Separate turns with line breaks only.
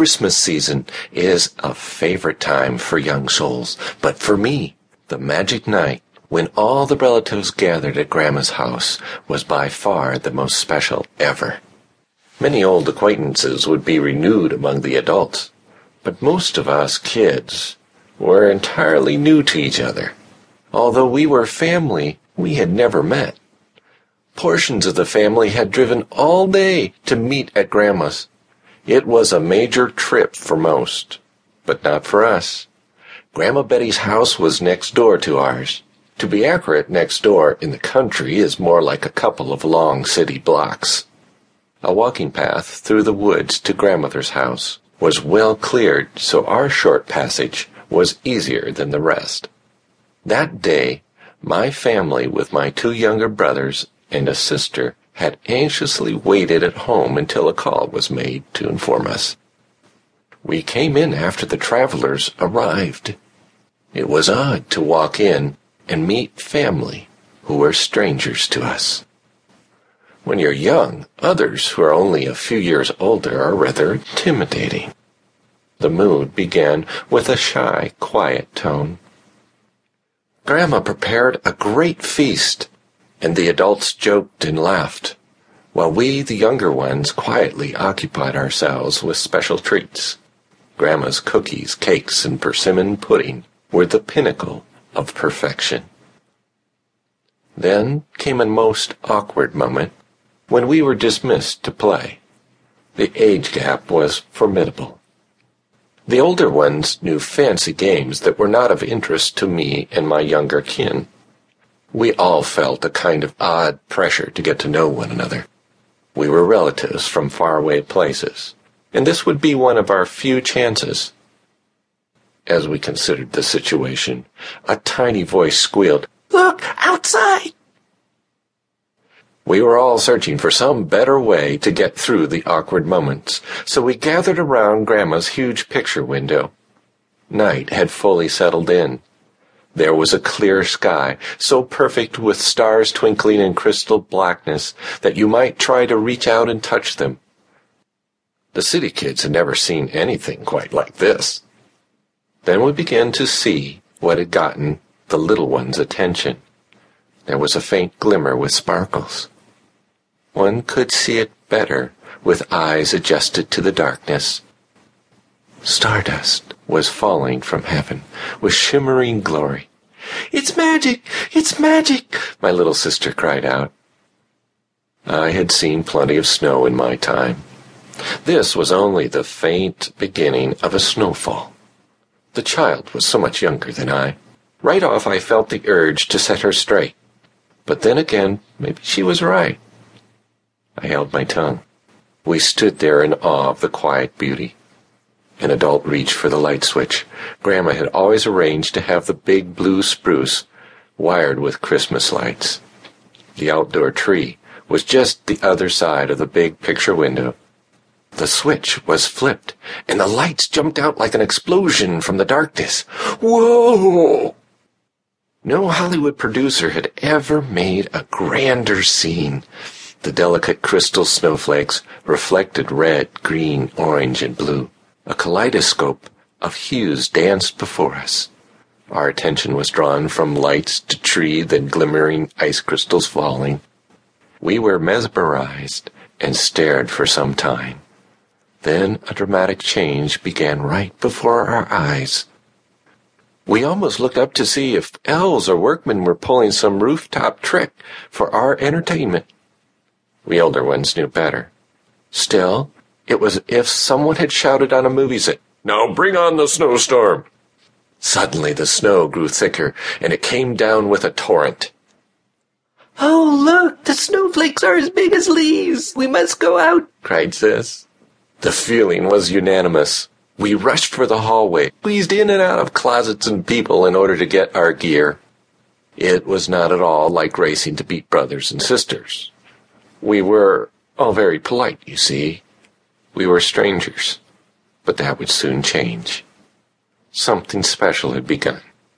Christmas season is a favorite time for young souls, but for me, the magic night when all the relatives gathered at Grandma's house was by far the most special ever. Many old acquaintances would be renewed among the adults, but most of us kids were entirely new to each other. Although we were family, we had never met. Portions of the family had driven all day to meet at Grandma's. It was a major trip for most, but not for us. Grandma Betty's house was next door to ours. To be accurate, next door in the country is more like a couple of long city blocks. A walking path through the woods to grandmother's house was well cleared, so our short passage was easier than the rest. That day, my family with my two younger brothers and a sister had anxiously waited at home until a call was made to inform us. We came in after the travelers arrived. It was odd to walk in and meet family who were strangers to us. When you're young, others who are only a few years older are rather intimidating. The mood began with a shy, quiet tone. Grandma prepared a great feast, and the adults joked and laughed, while we, the younger ones, quietly occupied ourselves with special treats. Grandma's cookies, cakes, and persimmon pudding were the pinnacle of perfection. Then came a most awkward moment when we were dismissed to play. The age gap was formidable. The older ones knew fancy games that were not of interest to me and my younger kin. We all felt a kind of odd pressure to get to know one another. We were relatives from faraway places, and this would be one of our few chances. As we considered the situation, a tiny voice squealed, Look, outside! We were all searching for some better way to get through the awkward moments, so we gathered around Grandma's huge picture window. Night had fully settled in. There was a clear sky, so perfect with stars twinkling in crystal blackness that you might try to reach out and touch them. The city kids had never seen anything quite like this. Then we began to see what had gotten the little one's attention. There was a faint glimmer with sparkles. One could see it better with eyes adjusted to the darkness. Stardust was falling from heaven with shimmering glory. It's magic! It's magic! My little sister cried out. I had seen plenty of snow in my time. This was only the faint beginning of a snowfall. The child was so much younger than I. Right off I felt the urge to set her straight. But then again, maybe she was right. I held my tongue. We stood there in awe of the quiet beauty. An adult reached for the light switch. Grandma had always arranged to have the big blue spruce wired with Christmas lights. The outdoor tree was just the other side of the big picture window. The switch was flipped, and the lights jumped out like an explosion from the darkness. Whoa! No Hollywood producer had ever made a grander scene. The delicate crystal snowflakes reflected red, green, orange, and blue. A kaleidoscope of hues danced before us. Our attention was drawn from lights to tree, then glimmering ice crystals falling. We were mesmerized and stared for some time. Then a dramatic change began right before our eyes. We almost looked up to see if elves or workmen were pulling some rooftop trick for our entertainment. We older ones knew better. Still, it was as if someone had shouted on a movie set, Now bring on the snowstorm! Suddenly the snow grew thicker, and it came down with a torrent.
Oh, look, the snowflakes are as big as leaves. We must go out, cried Sis.
The feeling was unanimous. We rushed for the hallway, squeezed in and out of closets and people in order to get our gear. It was not at all like racing to beat brothers and sisters. We were all very polite, you see. We were strangers, but that would soon change. Something special had begun.